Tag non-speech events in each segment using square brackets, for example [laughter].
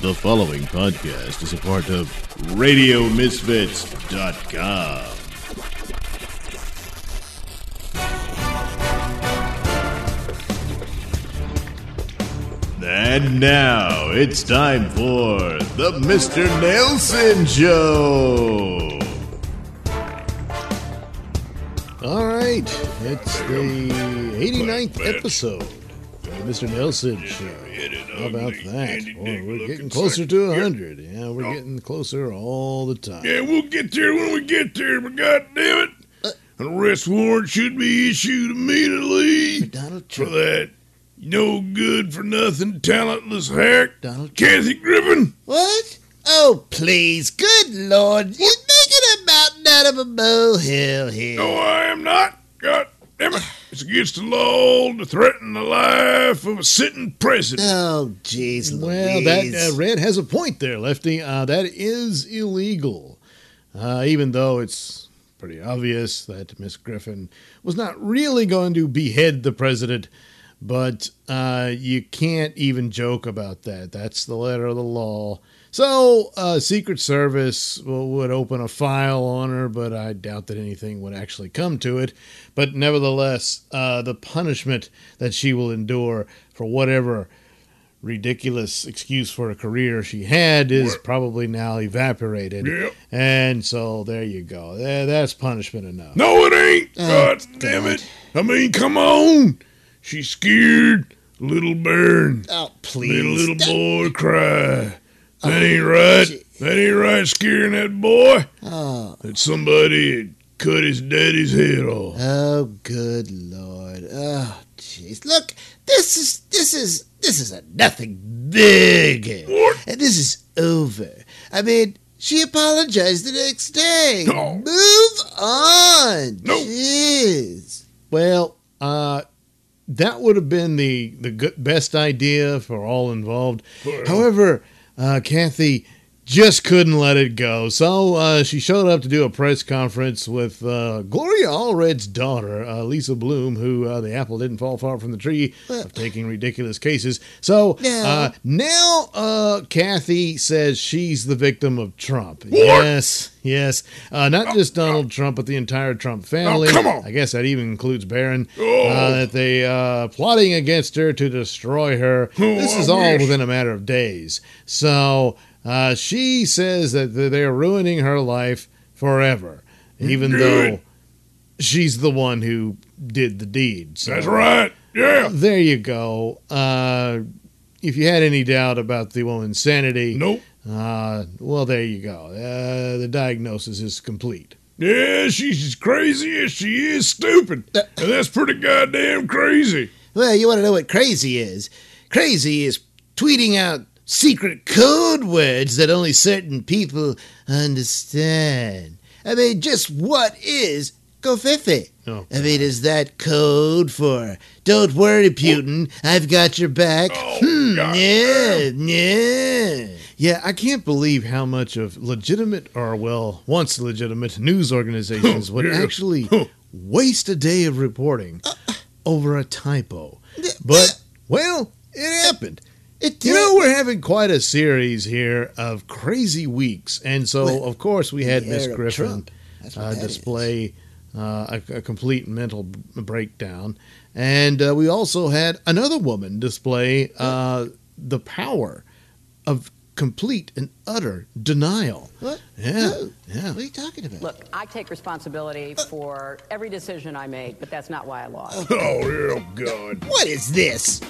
The following podcast is a part of RadioMisfits.com. And now it's time for the Mr. Nailsin Show. All right, it's the 89th episode of the Mr. Nailsin Show. How about that? Boy, we're getting closer to 100. Yeah, we're getting closer all the time. Yeah, we'll get there when we get there, but god damn it. Uh, An arrest warrant should be issued immediately Donald for that no good for nothing talentless hack, Donald Trump. Kathy Griffin. What? Oh, please. Good Lord. You're making a mountain out of a molehill oh, here. No, I am not. God damn it. [sighs] It's against the law to threaten the life of a sitting president. Oh, jeez Well, Louise. that uh, Red has a point there, Lefty. Uh, that is illegal, uh, even though it's pretty obvious that Miss Griffin was not really going to behead the president. But uh, you can't even joke about that. That's the letter of the law. So, uh, Secret Service would open a file on her, but I doubt that anything would actually come to it. But nevertheless, uh, the punishment that she will endure for whatever ridiculous excuse for a career she had is probably now evaporated. Yep. And so there you go. That's punishment enough. No, it ain't. Oh, God damn God. it. I mean, come on. She's scared. Little burn. oh, please. little Don't- boy cry. That ain't right. That ain't right, scaring that boy. Oh, That somebody had cut his daddy's head off. oh, good Lord. Oh, jeez. Look, this is, this is, this is a nothing big. What? And this is over. I mean, she apologized the next day. No. Move on. No. Jeez. Well, uh, that would have been the the best idea for all involved. Well. However, uh, Kathy just couldn't let it go, so uh, she showed up to do a press conference with uh, Gloria Allred's daughter, uh, Lisa Bloom, who uh, the apple didn't fall far from the tree of taking ridiculous cases. So No. uh, now uh, Kathy says she's the victim of Trump. Yes, yes, uh, not just Donald Trump, but the entire Trump family. come on. I guess that even includes Barron. Oh. Uh, that they uh, plotting against her to destroy her. this is all within a matter of days. So uh, she says that they're ruining her life forever, even Good. though she's the one who did the deed. So That's right. Yeah. there you go. Uh, if you had any doubt about the woman's sanity, Nope. uh, well, there you go. Uh, the diagnosis is complete. Yeah, she's as crazy as she is stupid. And that's pretty goddamn crazy. Well, you want to know what crazy is? Crazy is tweeting out secret code words that only certain people understand. I mean, just what is covfefe? Oh, I mean, is that code for "Don't worry, Putin, I've got your back"? Oh, hmm, God. yeah, yeah. Yeah, I can't believe how much of legitimate, or well, once legitimate news organizations [laughs] would actually [laughs] waste a day of reporting over a typo. But, well, it happened. It You know, we're having quite a series here of crazy weeks. And so, Well, of course, we had Miss Griffin Trump. That's what uh, display uh, a, a complete mental breakdown. And uh, we also had another woman display uh, the power of complete and utter denial. What? Yeah, Oh, yeah. What are you talking about? Look, I take responsibility for every decision I made, but that's not why I lost. Oh, [laughs] yeah, God. What is this?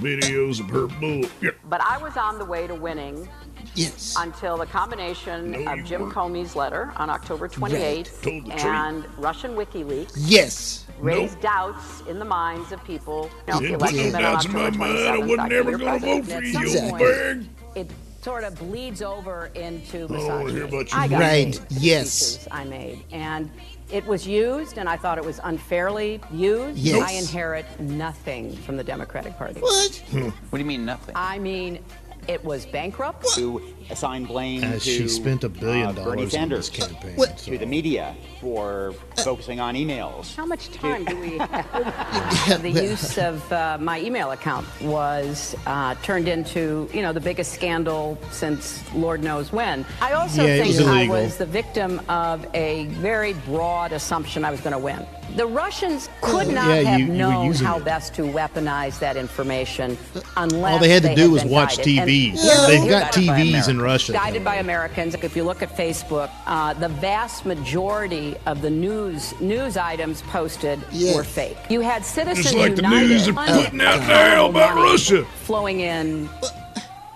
Videos of her bull. Yeah. But I was on the way to winning Yes. until the combination No, of Jim weren't. Comey's letter on October 28th Told the truth. and Russian WikiLeaks Yes. raised doubts in the minds of people. You know, Didn't put no doubts in my mind. I 27th, wasn't I never could going to vote for you, At you some Exactly. It sort of bleeds over into I don't hear misogyny. about you. I got Right, paid for the yes. I made, and it was used, and I thought it was unfairly used. Yes. I inherit nothing from the Democratic Party. What? Hmm. What do you mean nothing? I mean, it was bankrupt. to assign blame As to she spent a billion uh, Bernie dollars on this Sanders, campaign. What? so- to the media for focusing on emails. How much time do we [laughs] have? the use of uh, my email account was uh, turned into, you know, the biggest scandal since Lord knows when. I also Yeah, think was I was the victim of a very broad assumption I was going to win. The Russians could not Yeah, have you were known how it. best to weaponize that information unless All they had to do was watch guided. And TV. They've got TVs in Russia. Guided by Americans. If you look at Facebook, uh, the vast majority of the news news items posted Yes. were fake. You had Citizens Just like the news are putting out now about Russia. flowing in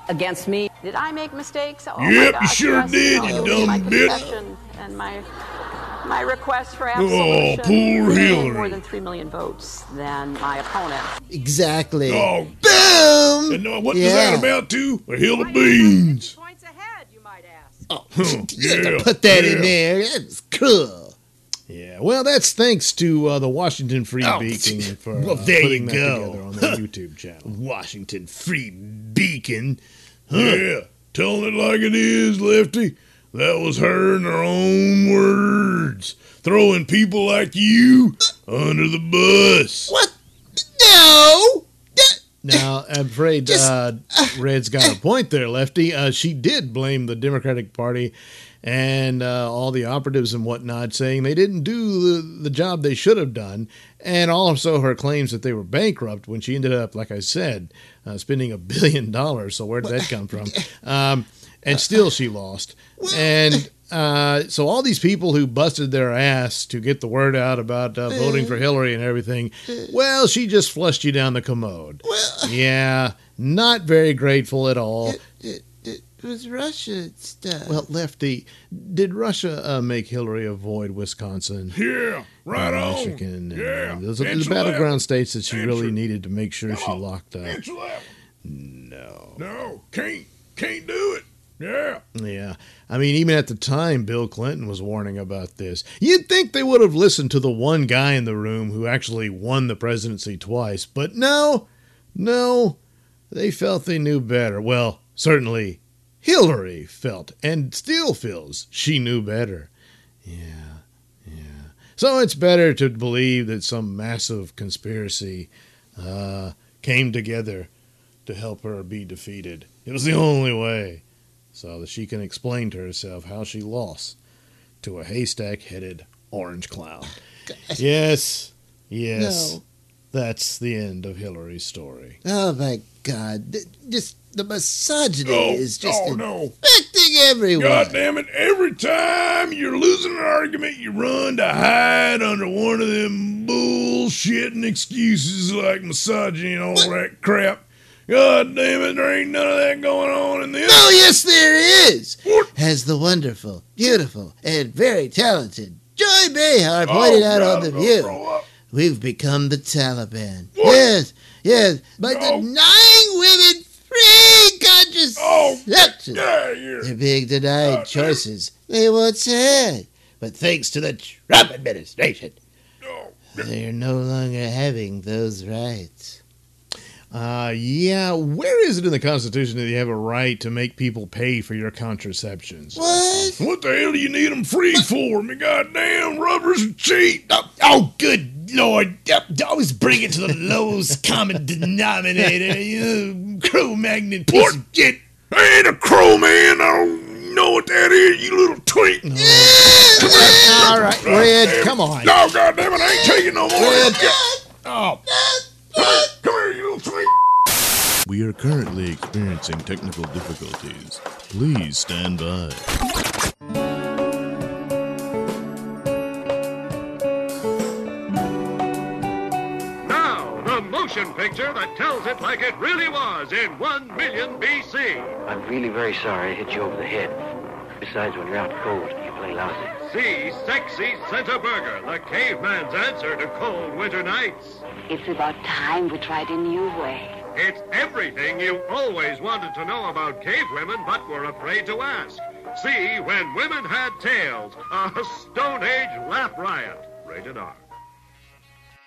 against me. Did I make mistakes? Oh my Yep, you sure yes. did, Oh, you it was dumb bitch. And my my request for Oh, poor gained Hillary. More than three million votes than my opponent. Exactly. Oh, Boom! and uh, what Yeah. does that amount to? A hill of beans. Points ahead, you might ask. Oh, [laughs] yeah, put that in there. That's cool. Yeah, well, that's thanks to uh, the Washington Free Oh, Beacon [laughs] for well, uh, there putting you that go. together on their YouTube [laughs] channel. Washington Free Beacon. Yeah, telling it like it is, Lefty. That was her in her own words. Throwing people like you under the bus. What? No! Now, I'm afraid [laughs] Just- uh, Red's got a point there, Lefty. Uh, she did blame the Democratic Party and uh, all the operatives and whatnot, saying they didn't do the, the job they should have done, and also her claims that they were bankrupt when she ended up, like I said, uh, spending a billion dollars. So where did that come from? [laughs] Um, and still, she lost. And uh, so all these people who busted their ass to get the word out about uh, voting for Hillary and everything, well, she just flushed you down the commode. Well, [laughs] Yeah, not very grateful at all. It, it was Russia stuff. Well, Lefty, did Russia uh, make Hillary avoid Wisconsin? Yeah, right and on. Michigan, and, yeah, uh, those are the battleground that. states that she really Answer. needed to make sure she locked up. Answer that. No. No, can't, can't do it. Yeah. Yeah. I mean, even at the time, Bill Clinton was warning about this. You'd think they would have listened to the one guy in the room who actually won the presidency twice, but no, no, they felt they knew better. Well, certainly Hillary felt and still feels she knew better. Yeah, yeah. So it's better to believe that some massive conspiracy uh, came together to help her be defeated. It was the only way so that she can explain to herself how she lost to a haystack headed orange clown. [laughs] Yes, yes. No. That's the end of Hillary's story. oh my God! Just the misogyny Oh, is just oh no. infecting everyone. God damn it. Every time you're losing an argument, you run to hide under one of them bullshitting excuses like misogyny and all that crap. God damn it, there ain't none of that going on in this. Oh yes, there is. What? As the wonderful, beautiful, and very talented Joy Behar pointed Oh, out God, on the View, we've become the Taliban. What? Yes, yes, by No. denying women free Oh, contraception. yeah. They're being denied God, choices they once had. But thanks to the Trump administration, Oh, they're no longer having those rights. Uh, yeah, where is it in the Constitution that you have a right to make people pay for your contraceptions? What? what the hell do you need them free for? Me goddamn rubbers are cheap. Oh, oh, good lord! Yep, Always bring it to the lowest common denominator. You Cro-Magnon piece What? shit. I ain't a crow, man. I don't know what that is, you little twink. All right, Red, come on. No, goddamn it, I ain't taking no more. Red. Oh. Come here, you little twink. We are currently experiencing technical difficulties. Please stand by. Now, the motion picture that tells it like it really was in 1 million BC. I'm really very sorry I hit you over the head. Besides, when you're out cold, you play lousy. See Sexy Santa Burger, the caveman's answer to cold winter nights. It's about time we tried a new way. It's everything you always wanted to know about cave women but were afraid to ask. See When Women Had Tails, a Stone Age laugh riot. Rated R.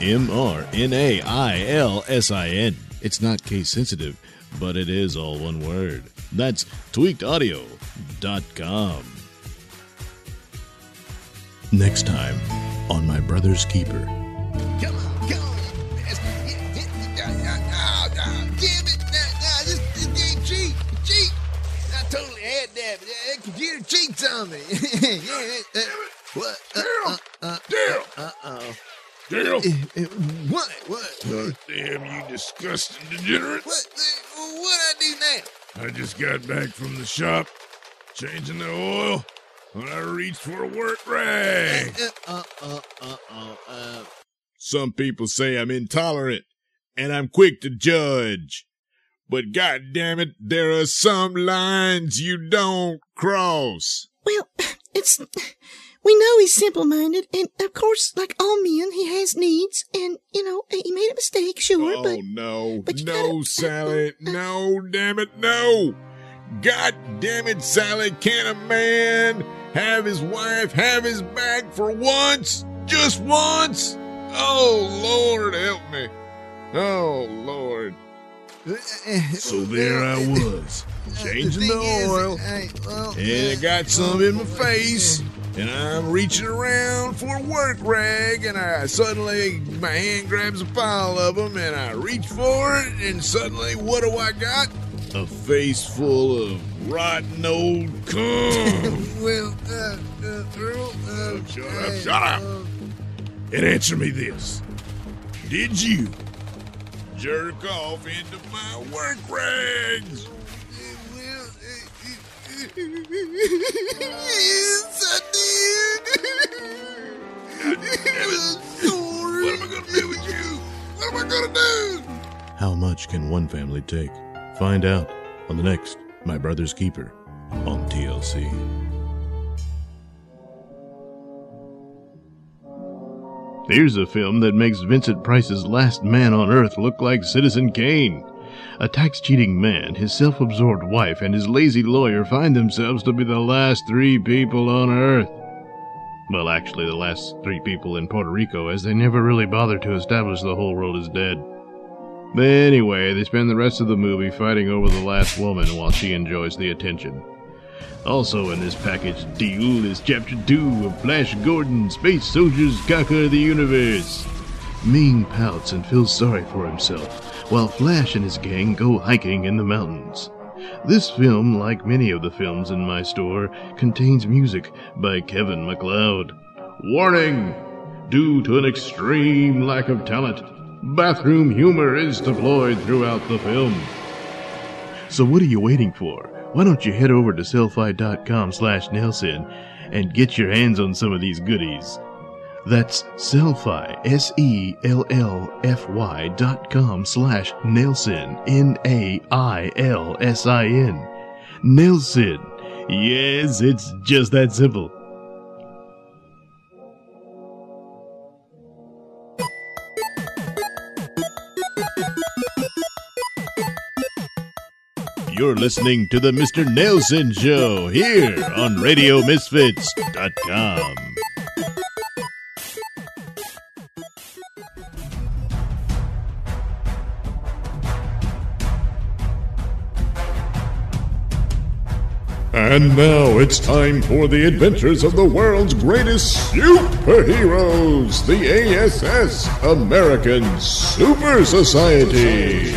M R N A I L S I N. It's not case sensitive, but it is all one word. That's tweakedaudio.com. Next time on My Brother's Keeper. Come on, come on, oh, oh, damn it. No, no, this, this game cheat. Cheat. I totally had that, but that computer cheats on me. yeah, uh, what? Uh, uh, uh, Damn! uh, uh-oh. Dale! Uh, uh, what? What? God damn, you disgusting degenerate. What? Uh, What I do now? I just got back from the shop, changing the oil, when I reached for a work rag. Uh, uh, uh, uh, uh, Some people say I'm intolerant, and I'm quick to judge. But god damn it, there are some lines you don't cross. Well, [laughs] it's. We know he's simple minded, and of course, like all men, he has needs, and, you know, he made a mistake, sure, Oh but. no, but you no, gotta- Sally, [laughs] no, damn it, no. God damn it, Sally, can a man have his wife have his back for once? Just once? Oh, Lord, help me. Oh, Lord. So there I was, [laughs] changing the oil, and I got some in my face, and I'm reaching around for a work rag, and I suddenly, my hand grabs a pile of them, and I reach for it, and suddenly, what do I got? A face full of rotten old cum. [laughs] well, uh, uh, Earl, uh, Shut up, shut up. And answer me this. Did you jerk off into my work rags? What am I gonna do with you? What am I gonna do? How much can one family take? Find out on the next My Brother's Keeper on TLC. Here's a film that makes Vincent Price's last man on Earth look like Citizen Kane. A tax cheating man, his self absorbed wife, and his lazy lawyer find themselves to be the last three people on Earth. Well, actually, the last three people in Puerto Rico, as they never really bothered to establish the whole world is dead. But anyway, they spend the rest of the movie fighting over the last woman while she enjoys the attention. Also in this package deal is Chapter 2 of Flash Gordon, Space Soldiers Conquer the Universe. Ming pouts and feels sorry for himself, while Flash and his gang go hiking in the mountains. This film, like many of the films in my store, contains music by Kevin MacLeod. Warning! Due to an extreme lack of talent, bathroom humor is deployed throughout the film. So what are you waiting for? Why don't you head over to sellfy.com slash Nailsin and get your hands on some of these goodies? That's Sellfy, S-E-L-L-F-Y dot com slash Nailsin, N-A-I-L-S-I-N. Nailsin. Yes, it's just that simple. You're listening to the Mr. Nailsin Show here on RadioMisfits.com. And now it's time for the adventures of the world's greatest superheroes, the ASS, American Super Society.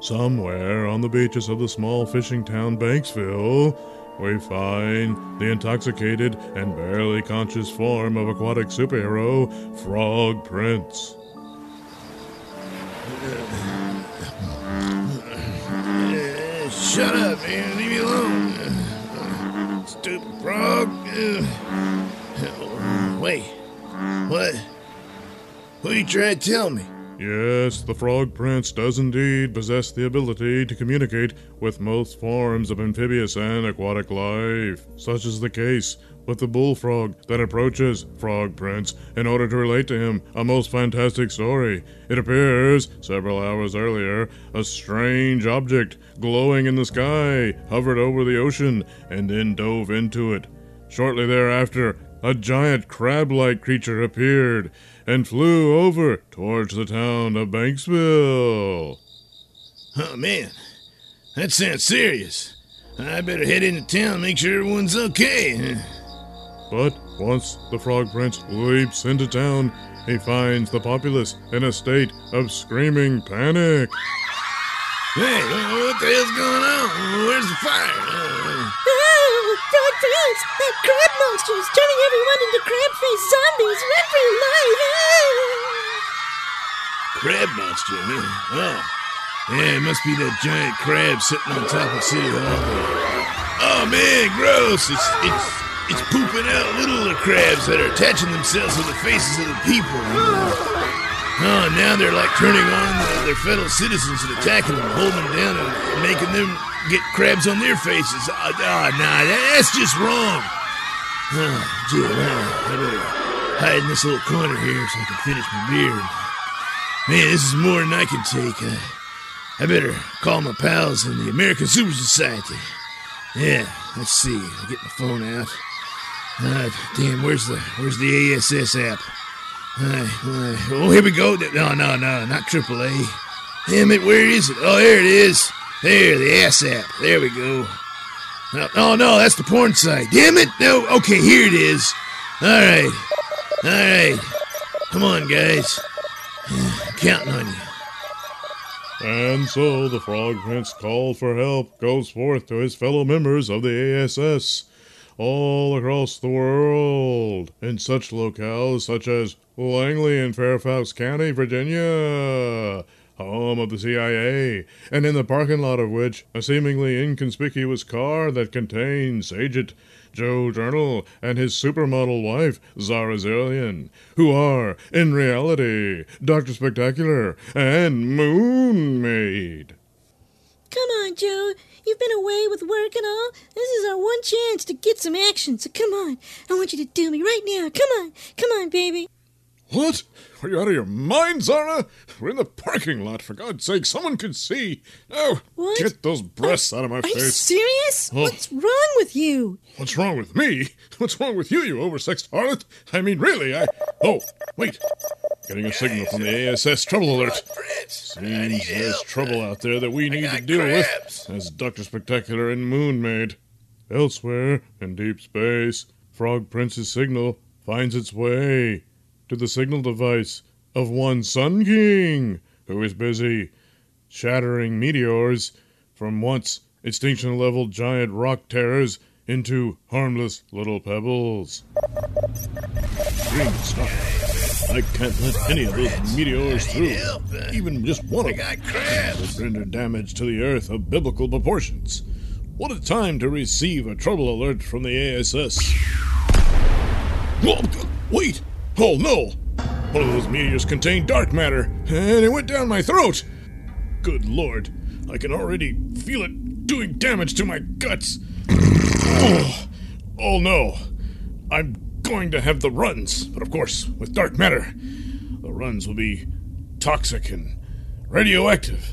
Somewhere on the beaches of the small fishing town Banksville, we find the intoxicated and barely conscious form of aquatic superhero Frog Prince. Shut up, man. Leave me alone. Stupid frog. Wait. What? What are you trying to tell me? Yes, the Frog Prince does indeed possess the ability to communicate with most forms of amphibious and aquatic life, such is the case with the bullfrog that approaches Frog Prince in order to relate to him a most fantastic story. It appears, several hours earlier, a strange object glowing in the sky hovered over the ocean and then dove into it. Shortly thereafter, a giant crab like creature appeared and flew over towards the town of Banksville. Oh, man. That sounds serious. I better head into town and make sure everyone's okay. But once the Frog Prince leaps into town, he finds the populace in a state of screaming panic. Hey, what the hell's going on? Where's the fire? That crab monster is turning everyone into crab-faced zombies! Run for your life! crab monster, huh? Oh. Yeah, it must be that giant crab sitting on top of City Hall. Oh man, gross! It's it's it's pooping out little crabs that are attaching themselves to the faces of the people. Oh, now they're like turning on their fellow citizens and attacking them, holding them down, and making them get crabs on their faces. Oh, oh nah, that, that's just wrong. Oh, gee, well, I better hide in this little corner here so I can finish my beer. Man, this is more than I can take. Uh, I better call my pals in the American Super Society. Yeah, let's see. I'll get my phone out. Uh, damn, where's the where's the ASS app? Uh, uh, oh, here we go. No, no, no, not AAA. Damn it, where is it? Oh, there it is. There, the ass app. There we go. No, oh no, that's the porn site. Damn it! No, okay, here it is. All right, all right. Come on, guys. I'm [sighs] counting on you. And so the Frog Prince call for help goes forth to his fellow members of the ASS all across the world in such locales such as Langley in Fairfax County, Virginia, home of the CIA, and in the parking lot of which a seemingly inconspicuous car that contains Agent Joe Journal and his supermodel wife, Zara Zillion, who are, in reality, Dr. Spectacular and Moon Maid. Come on, Joe. You've been away with work and all. This is our one chance to get some action, so come on. I want you to do me right now. Come on. Come on, baby. What? Are you out of your mind, Zara? We're in the parking lot, for God's sake. Someone could see. Oh, What? get those breasts oh, out of my Are you face. serious? Oh. What's wrong with you? What's wrong with me? What's wrong with you, you oversexed harlot? I mean, really, I. Oh, wait. Getting a signal from the ASS trouble alert. Seems there's trouble out there that we need to deal with, as Dr. Spectacular and Moon Maid. Elsewhere, in deep space, Frog Prince's signal finds its way to the signal device of one Sun King, who is busy shattering meteors from once extinction level giant rock terrors into harmless little pebbles. Green stuff. I can't let any of those meteors through, even just one of them, would render damage to the Earth of biblical proportions. What a time to receive a trouble alert from the ASS. Wait! Oh no! One of those meteors contained dark matter, and it went down my throat! Good lord, I can already feel it doing damage to my guts. oh, oh no, I'm going to have the runs, but of course, with dark matter, the runs will be toxic and radioactive.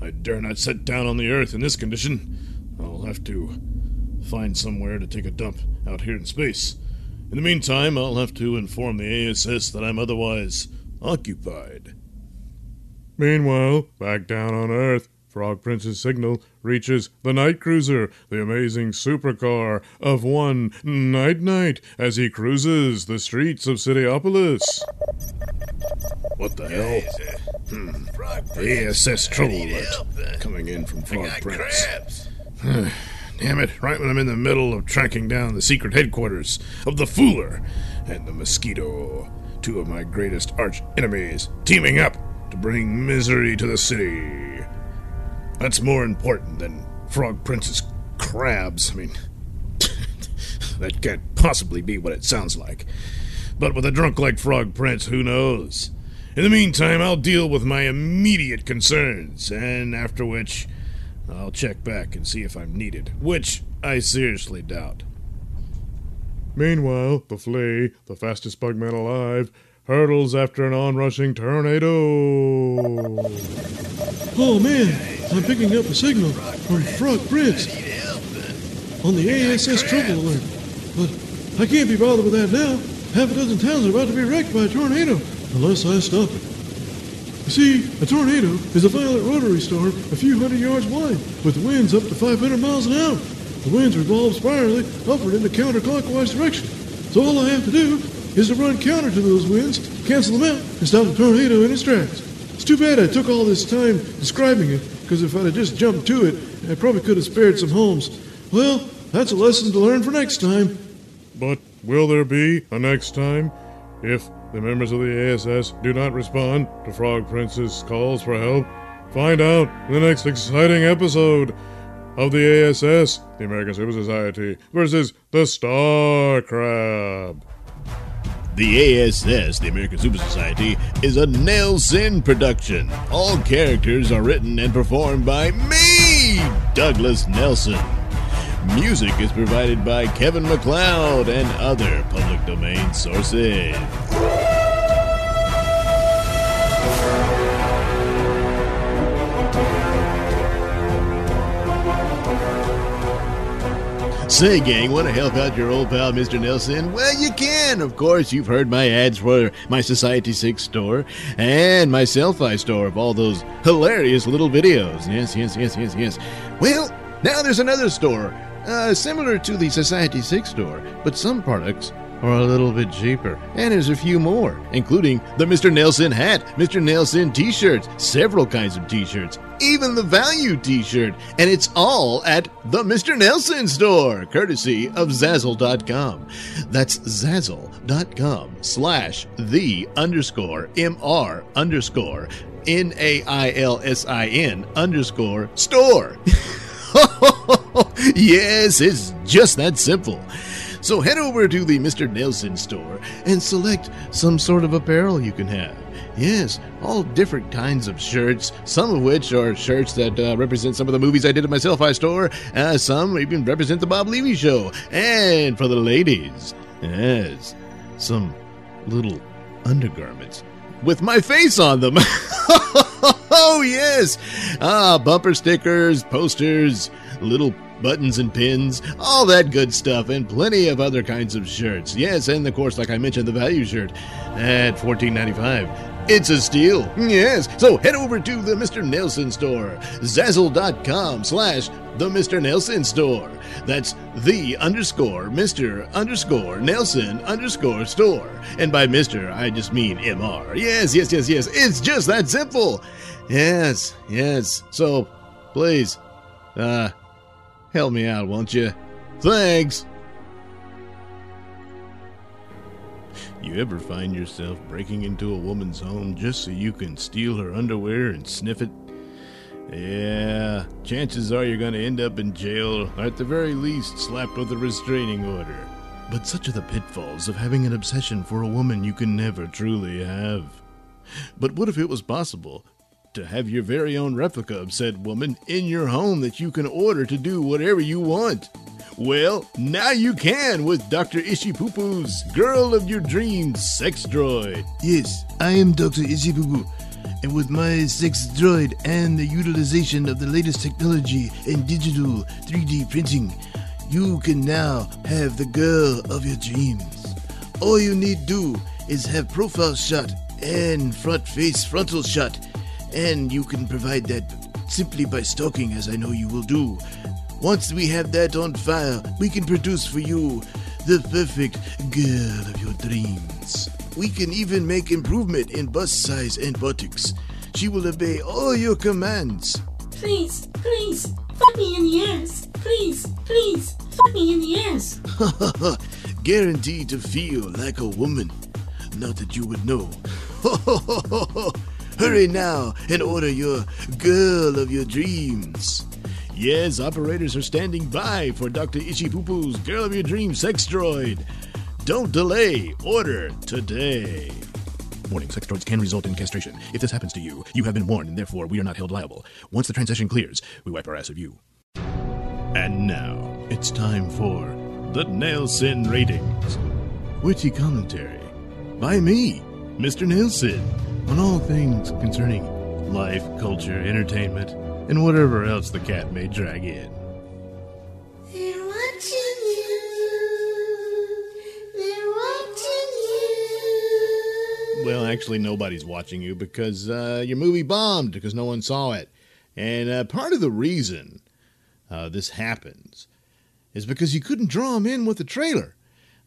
I dare not set down on the earth in this condition. I'll have to find somewhere to take a dump out here in space. In the meantime, I'll have to inform the ASS that I'm otherwise occupied. Meanwhile, back down on Earth, Frog Prince's signal reaches the night cruiser, the amazing supercar of one Night Knight, as he cruises the streets of Cityopolis. What the hell? Hmm. ASS trouble alert coming in from Frog Prince. [sighs] [laughs] Damn it, right when I'm in the middle of tracking down the secret headquarters of the Fooler and the Mosquito, two of my greatest arch enemies, teaming up to bring misery to the city. That's more important than Frog Prince's crabs. I mean, [laughs] that can't possibly be what it sounds like. But with a drunk like Frog Prince, who knows? In the meantime, I'll deal with my immediate concerns, and after which, I'll check back and see if I'm needed, which I seriously doubt. Meanwhile, the flea, the fastest bugman alive, hurdles after an onrushing tornado. Oh man, I'm picking up a signal from Frog Prince on the ASS trouble alert. But I can't be bothered with that now. Half a dozen towns are about to be wrecked by a tornado unless I stop it. You see, a tornado is a violent rotary storm a few hundred yards wide with winds up to 500 miles an hour. The winds revolve spirally upward in a counterclockwise direction. So all I have to do is to run counter to those winds, cancel them out, and stop the tornado in its tracks. It's too bad I took all this time describing it, because if I'd have just jumped to it, I probably could have spared some homes. Well, that's a lesson to learn for next time. But will there be a next time if the members of the ASS do not respond to Frog Prince's calls for help? Find out in the next exciting episode of the ASS, the American Super Society, versus the Star Crab. The ASS, the American Super Society, is a Nailsin production. All characters are written and performed by me, Douglas Nelson. Music is provided by Kevin MacLeod and other public domain sources. Say, gang, want to help out your old pal, Mr. Nailsin? Well, you can. Of course, you've heard my ads for my Society 6 store and my Sellfy store of all those hilarious little videos. Yes, yes, yes, yes, yes. Well, now there's another store, uh, similar to the Society 6 store, but some products are a little bit cheaper. And there's a few more, including the Mr. Nailsin hat, Mr. Nailsin t shirts, several kinds of t shirts, even the value t shirt. And it's all at the Mr. Nailsin store, courtesy of Zazzle.com. That's Zazzle.com slash the underscore MR underscore N A I L S I N underscore store. [laughs] [laughs] [laughs] yes, it's just that simple. So head over to the Mr. Nailsin store and select some sort of apparel you can have. Yes, all different kinds of shirts, some of which are shirts that uh, represent some of the movies I did at my Sellfy store, uh, some even represent the Bob Levy show. And for the ladies, yes, some little undergarments with my face on them. [laughs] oh, yes! Ah, bumper stickers, posters, little buttons and pins, all that good stuff, and plenty of other kinds of shirts. Yes, and of course, like I mentioned, the value shirt at $14.95. It's a steal. Yes. So head over to the Mr. Nailsin store. Zazzle.com slash the Mr. Nailsin store. That's the underscore Mr. underscore Nailsin underscore store. And by Mr. I just mean MR. Yes, yes, yes, yes. It's just that simple. Yes, yes. So please, uh, help me out, won't you? Thanks. You ever find yourself breaking into a woman's home just so you can steal her underwear and sniff it? Yeah, chances are you're going to end up in jail, or at the very least, slapped with a restraining order. But such are the pitfalls of having an obsession for a woman you can never truly have. But what if it was possible to have your very own replica of said woman in your home that you can order to do whatever you want? Well, now you can with Dr. Ishipupu's Girl of Your Dreams Sex Droid. Yes, I am Dr. Ishipupu, and with my sex droid and the utilization of the latest technology in digital 3D printing, you can now have the girl of your dreams. All you need do is have profile shot and front face frontal shot, and you can provide that simply by stalking, as I know you will do. Once we have that on file, we can produce for you the perfect girl of your dreams. We can even make improvement in bust size and buttocks. She will obey all your commands. Please, please, fuck me in the ass. Please, please, fuck me in the ass. [laughs] Guaranteed to feel like a woman. Not that you would know. [laughs] Hurry now and order your girl of your dreams. Yes, operators are standing by for Dr. Ishipupu's Girl of Your Dreams sex droid. Don't delay. Order today. Warning, sex droids can result in castration. If this happens to you, you have been warned and therefore we are not held liable. Once the transition clears, we wipe our ass of you. And now, it's time for the Nailsin Ratings. Witty commentary by me, Mr. Nailsin, on all things concerning life, culture, entertainment, and whatever else the cat may drag in. They're watching you. They're watching you. Well, actually, nobody's watching you because uh, your movie bombed because no one saw it. And uh, part of the reason uh, this happens is because you couldn't draw them in with the trailer.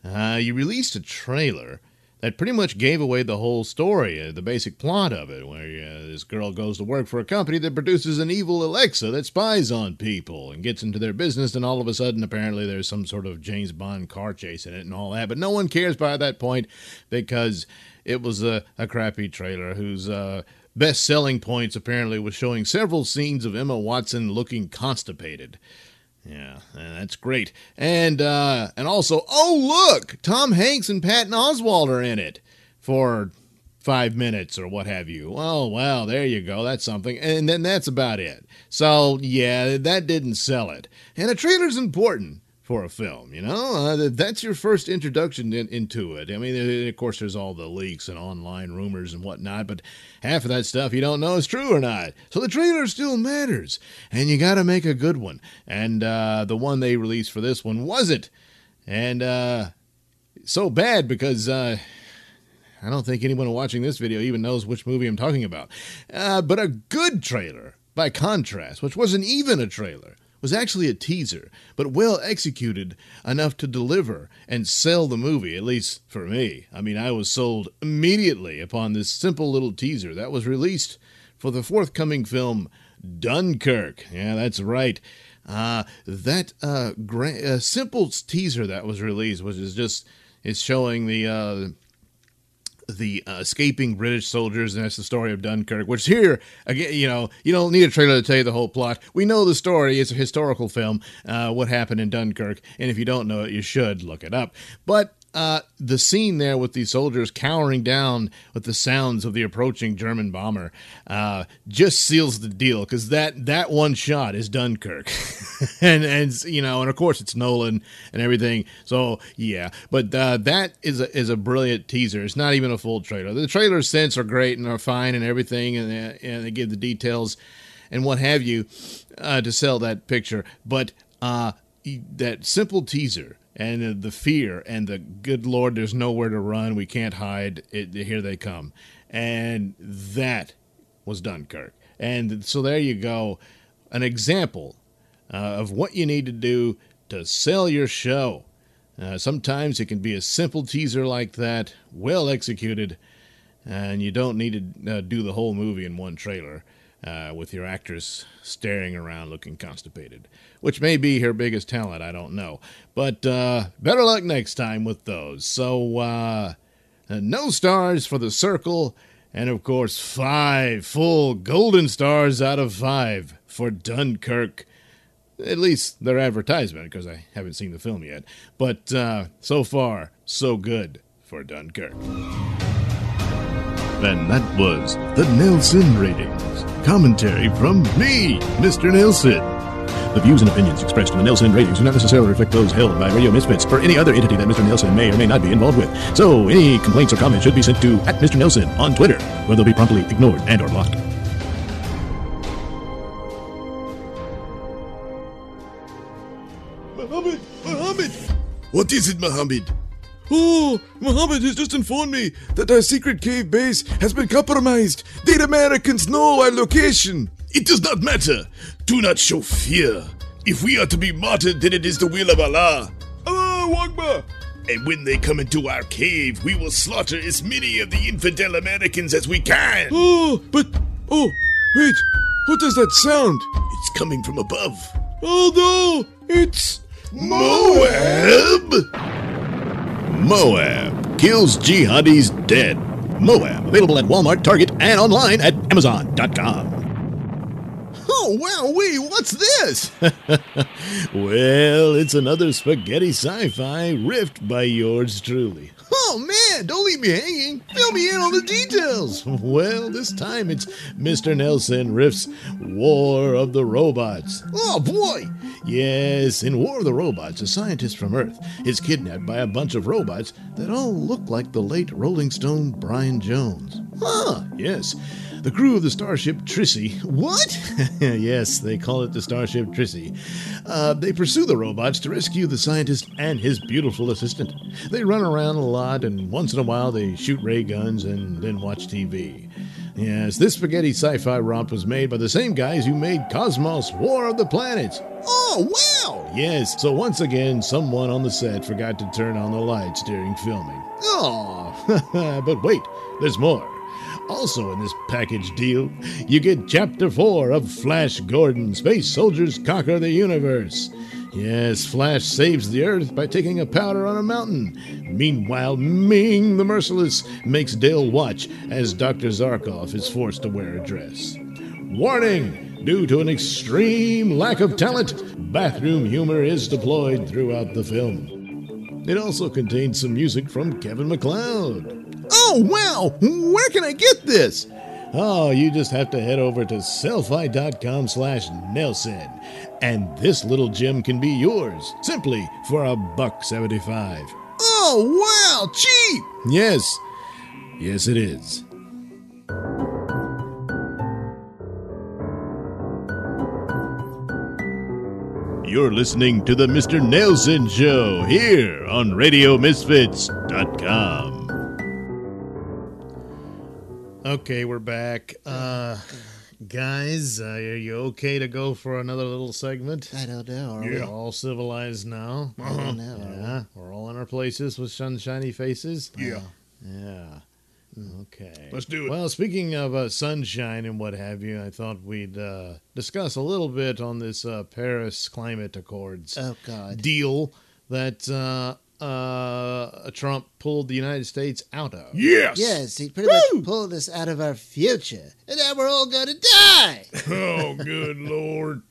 Uh, you released a trailer that pretty much gave away the whole story, uh, the basic plot of it, where uh, this girl goes to work for a company that produces an evil Alexa that spies on people and gets into their business, and all of a sudden, apparently, there's some sort of James Bond car chase in it and all that. But no one cares by that point because it was a, a crappy trailer whose uh, best selling points apparently was showing several scenes of Emma Watson looking constipated. Yeah, that's great. And uh, and also, oh look, Tom Hanks and Patton Oswalt are in it for five minutes or what have you. Oh well, there you go. That's something. And then that's about it. So yeah, that didn't sell it. And a trailer's important for a film, you know? Uh, that's your first introduction in, into it. I mean, of course, there's all the leaks and online rumors and whatnot, but half of that stuff you don't know is true or not. So the trailer still matters, and you got to make a good one. And uh, the one they released for this one wasn't. And uh, so bad because. Uh, I don't think anyone watching this video even knows which movie I'm talking about. Uh, but a good trailer, by contrast, which wasn't even a trailer, was actually a teaser, but well executed enough to deliver and sell the movie, at least for me. I mean, I was sold immediately upon this simple little teaser that was released for the forthcoming film Dunkirk. Yeah, that's right. Uh, that uh, gra- uh, simple teaser that was released, which is just it's showing the uh, the uh, escaping British soldiers, and that's the story of Dunkirk. Which here again, you know, you don't need a trailer to tell you the whole plot. We know the story; it's a historical film. Uh, what happened in Dunkirk, and if you don't know it, you should look it up. But uh, the scene there with these soldiers cowering down with the sounds of the approaching German bomber uh, just seals the deal because that that one shot is Dunkirk, [laughs] and and you know, and of course it's Nolan and everything. So yeah, but uh, that is a, is a brilliant teaser. It's not even a full trailer. The trailer sense are great and are fine and everything, and, and they give the details and what have you uh, to sell that picture, but uh, that simple teaser and the fear and the good lord there's nowhere to run. We can't hide. It, here they come. And that was dunkirk and so there you go. An example uh, of what you need to do to sell your show. Uh, sometimes it can be a simple teaser like that well executed and you don't need to uh, do the whole movie in one trailer uh, with your actress staring around looking constipated, which may be her biggest talent. I don't know. But uh, better luck next time with those. So, uh, no stars for The Circle, and of course, five full golden stars out of five for Dunkirk. At least their advertisement, because I haven't seen the film yet. But uh, so far, so good for Dunkirk. And that was the Nailsin Ratings. Commentary from me, Mr. Nailsin. The views and opinions expressed in the Nailsin ratings do not necessarily reflect those held by Radio Misfits or any other entity that Mr. Nailsin may or may not be involved with. So, any complaints or comments should be sent to at Mr. Nailsin on Twitter, where they'll be promptly ignored and or blocked. Muhammad! Muhammad! What is it, Muhammad? Oh, Muhammad has just informed me that our secret cave base has been compromised. The Americans know our location. It does not matter. Do not show fear. If we are to be martyred, then it is the will of Allah. Allah Akbar! And when they come into our cave, we will slaughter as many of the infidel Americans as we can. Oh, but. Oh, wait. What does that sound? It's coming from above. Oh no! It's. Moab! Moab kills jihadis dead. Moab available at Walmart, Target, and online at Amazon.com. Oh, wow, wee, what's this? [laughs] well, it's another spaghetti sci fi riffed by yours truly. Oh, man, don't leave me hanging. Fill me in on the details. [laughs] Well, this time it's Mr. Nailsin riffs War of the Robots. Oh, boy. Yes, in War of the Robots, a scientist from Earth is kidnapped by a bunch of robots that all look like the late Rolling Stone Brian Jones. Huh, yes. The crew of the starship Trissy. What? [laughs] yes, they call it the starship Trissy. Uh, they pursue the robots to rescue the scientist and his beautiful assistant. They run around a lot, and once in a while they shoot ray guns and then watch TV. Yes, this spaghetti sci fi romp was made by the same guys who made Cosmos War of the Planets. Oh, wow! Yes, so once again, someone on the set forgot to turn on the lights during filming. Oh, [laughs] but wait, there's more. Also, in this package deal, you get Chapter 4 of Flash Gordon Space Soldiers Conquer the Universe. Yes, Flash saves the Earth by taking a powder on a mountain. Meanwhile, Ming the Merciless makes Dale watch as Dr. Zarkov is forced to wear a dress. Warning! Due to an extreme lack of talent, bathroom humor is deployed throughout the film. It also contains some music from Kevin MacLeod. Oh, wow! Where can I get this? Oh, you just have to head over to sellfy.com slash Nailsin, and this little gem can be yours, simply for a buck seventy-five. Oh, wow! Cheap! Yes. Yes, it is. You're listening to the Mr. Nailsin Show here on RadioMisfits.com. Okay, we're back. Uh, guys, uh, are you okay to go for another little segment? I don't know. Are we? We're all civilized now. I don't [laughs] know. Yeah, we're all in our places with sunshiny faces. Yeah. Yeah. Okay. Let's do it. Well, speaking of uh, sunshine and what have you, I thought we'd uh, discuss a little bit on this uh, Paris Climate Accords Oh, God. deal that uh, uh, Trump pulled the United States out of. Yes. Yes, he pretty much pulled us out of our future, and now we're all gonna die. [laughs] Oh, good Lord.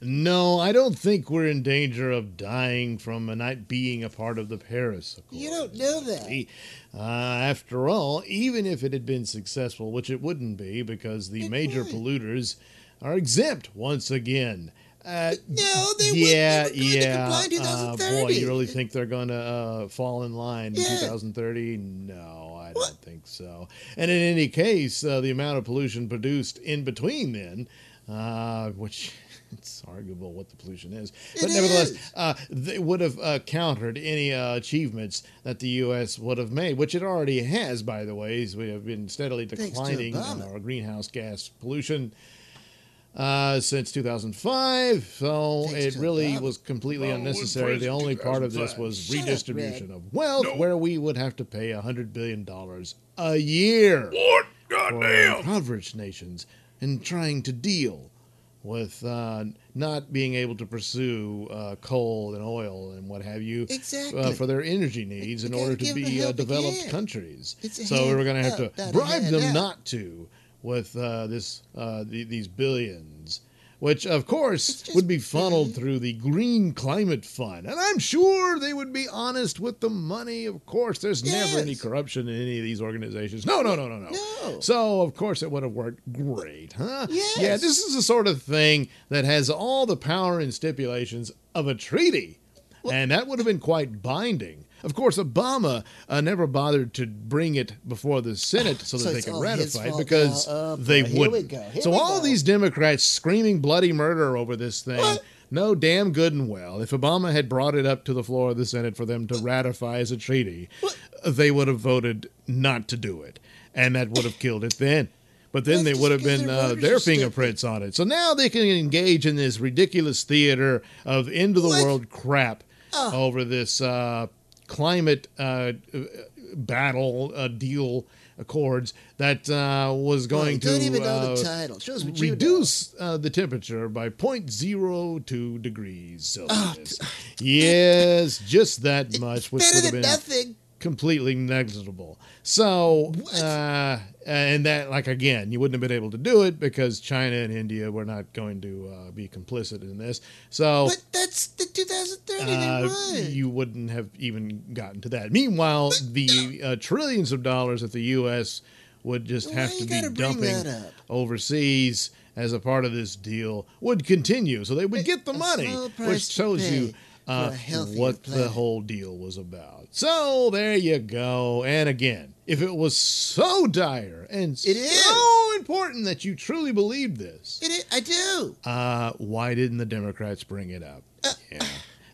No, I don't think we're in danger of dying from not being a part of the Paris Accord. You don't know that. Uh, after all, even if it had been successful, which it wouldn't be because the major polluters are exempt once again. Uh, No, they yeah, wouldn't. They were going to yeah. uh, boy, you really think they're going to uh, fall in line in 2030? No, I don't think so. And in any case, uh, the amount of pollution produced in between then, uh, which [laughs] it's arguable what the pollution is, but It nevertheless, is. uh, they would have uh, countered any uh, achievements that the U.S. would have made, which it already has, by the way. as We have been steadily declining in our greenhouse gas pollution uh, since 2005. So Thanks it really Obama. was completely Obama was unnecessary. The only part of this was Shut redistribution Red. of wealth, No. where we would have to pay $100 billion a year What? for Goddamn. impoverished nations in trying to deal with uh, not being able to pursue uh, coal and oil and what have you Exactly. uh, for their energy needs in order to give them a be uh, developed hand. countries. So we're going to have to bribe them out. not to with uh, this uh, the, these billions. Which, of course, would be funneled through the Green Climate Fund. And I'm sure they would be honest with the money. Of course, there's never any corruption in any of these organizations. No, no, no, no, no. No. So, of course, it would have worked great, huh? Yes. Yeah, this is the sort of thing that has all the power and stipulations of a treaty. and that would have been quite binding. Of course, Obama uh, never bothered to bring it before the Senate so [sighs] that So they it's could ratify it because now. Oh, they boy. Here we wouldn't. So all go. these Democrats screaming bloody murder over this thing. What? No, damn good and well. If Obama had brought it up to the floor of the Senate for them to ratify as a treaty, they would have voted not to do it, and that would have killed it then. But then That's they would have been their uh, their fingerprints on it. So now they can engage in this ridiculous theater of end of the What? world crap Oh. over this uh, climate uh, battle uh, deal accords that uh, was going you to don't even know uh, the title. Shows what you know. reduce the temperature by 0.02 degrees Oh, Celsius. yes, just that much, which Better than been nothing. Completely negligible. So, uh, and that, like, again, you wouldn't have been able to do it because China and India were not going to uh, be complicit in this. So, But that's the 2030. uh, you wouldn't have even gotten to that. Meanwhile, the uh, trillions of dollars that the U.S. would just have to be dumping overseas as a part of this deal would continue. So they would get the money, which shows you uh, what the whole deal was about. So there you go. And again, if it was so dire and It is. so important that you truly believed this, It is, I do. uh, why didn't the Democrats bring it up? yeah.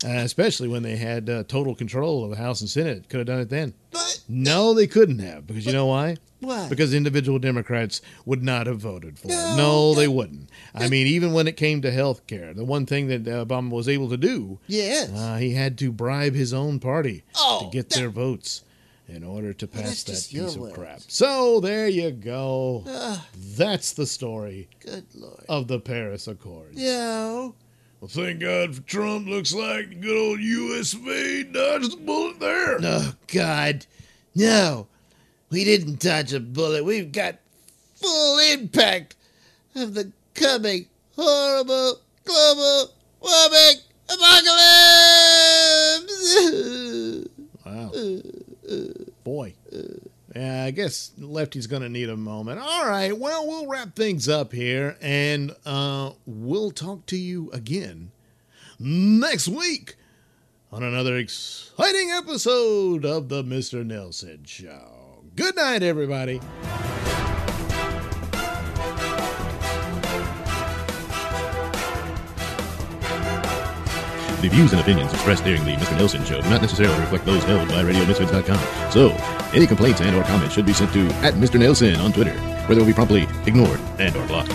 Uh, especially when they had uh, total control of the House and Senate. Could have done it then. But No, they couldn't have. Because you know why? Why? Because individual Democrats would not have voted for it. No, No, they wouldn't. I mean, even when it came to health care, the one thing that uh, Obama was able to do, yes. uh, he had to bribe his own party Oh, to get their votes in order to pass that's that piece of words. crap. So there you go. Ah, That's the story good lord. of the Paris Accords. Yeah. Well, thank God for Trump. Looks like the good old U.S. of A. dodged the bullet there. Oh, God. No. We didn't dodge a bullet. We've got full impact of the coming horrible global warming apocalypse. Wow. [laughs] Boy. Yeah, I guess Lefty's going to need a moment. All right, well, we'll wrap things up here and uh, we'll talk to you again next week on another exciting episode of The Mr. Nailsin Show. Good night, everybody. The views and opinions expressed during the Mr. Nailsin Show do not necessarily reflect those held by RadioMisfits.com. So, any complaints and or comments should be sent to at Mr. Nailsin on Twitter, where they will be promptly ignored and or blocked.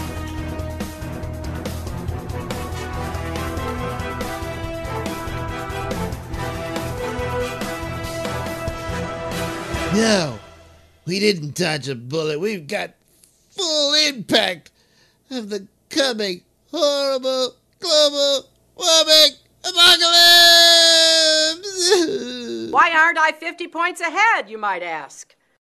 No. We didn't dodge a bullet. We've got full impact of the coming horrible global warming apocalypse. Why aren't I 50 points ahead, you might ask?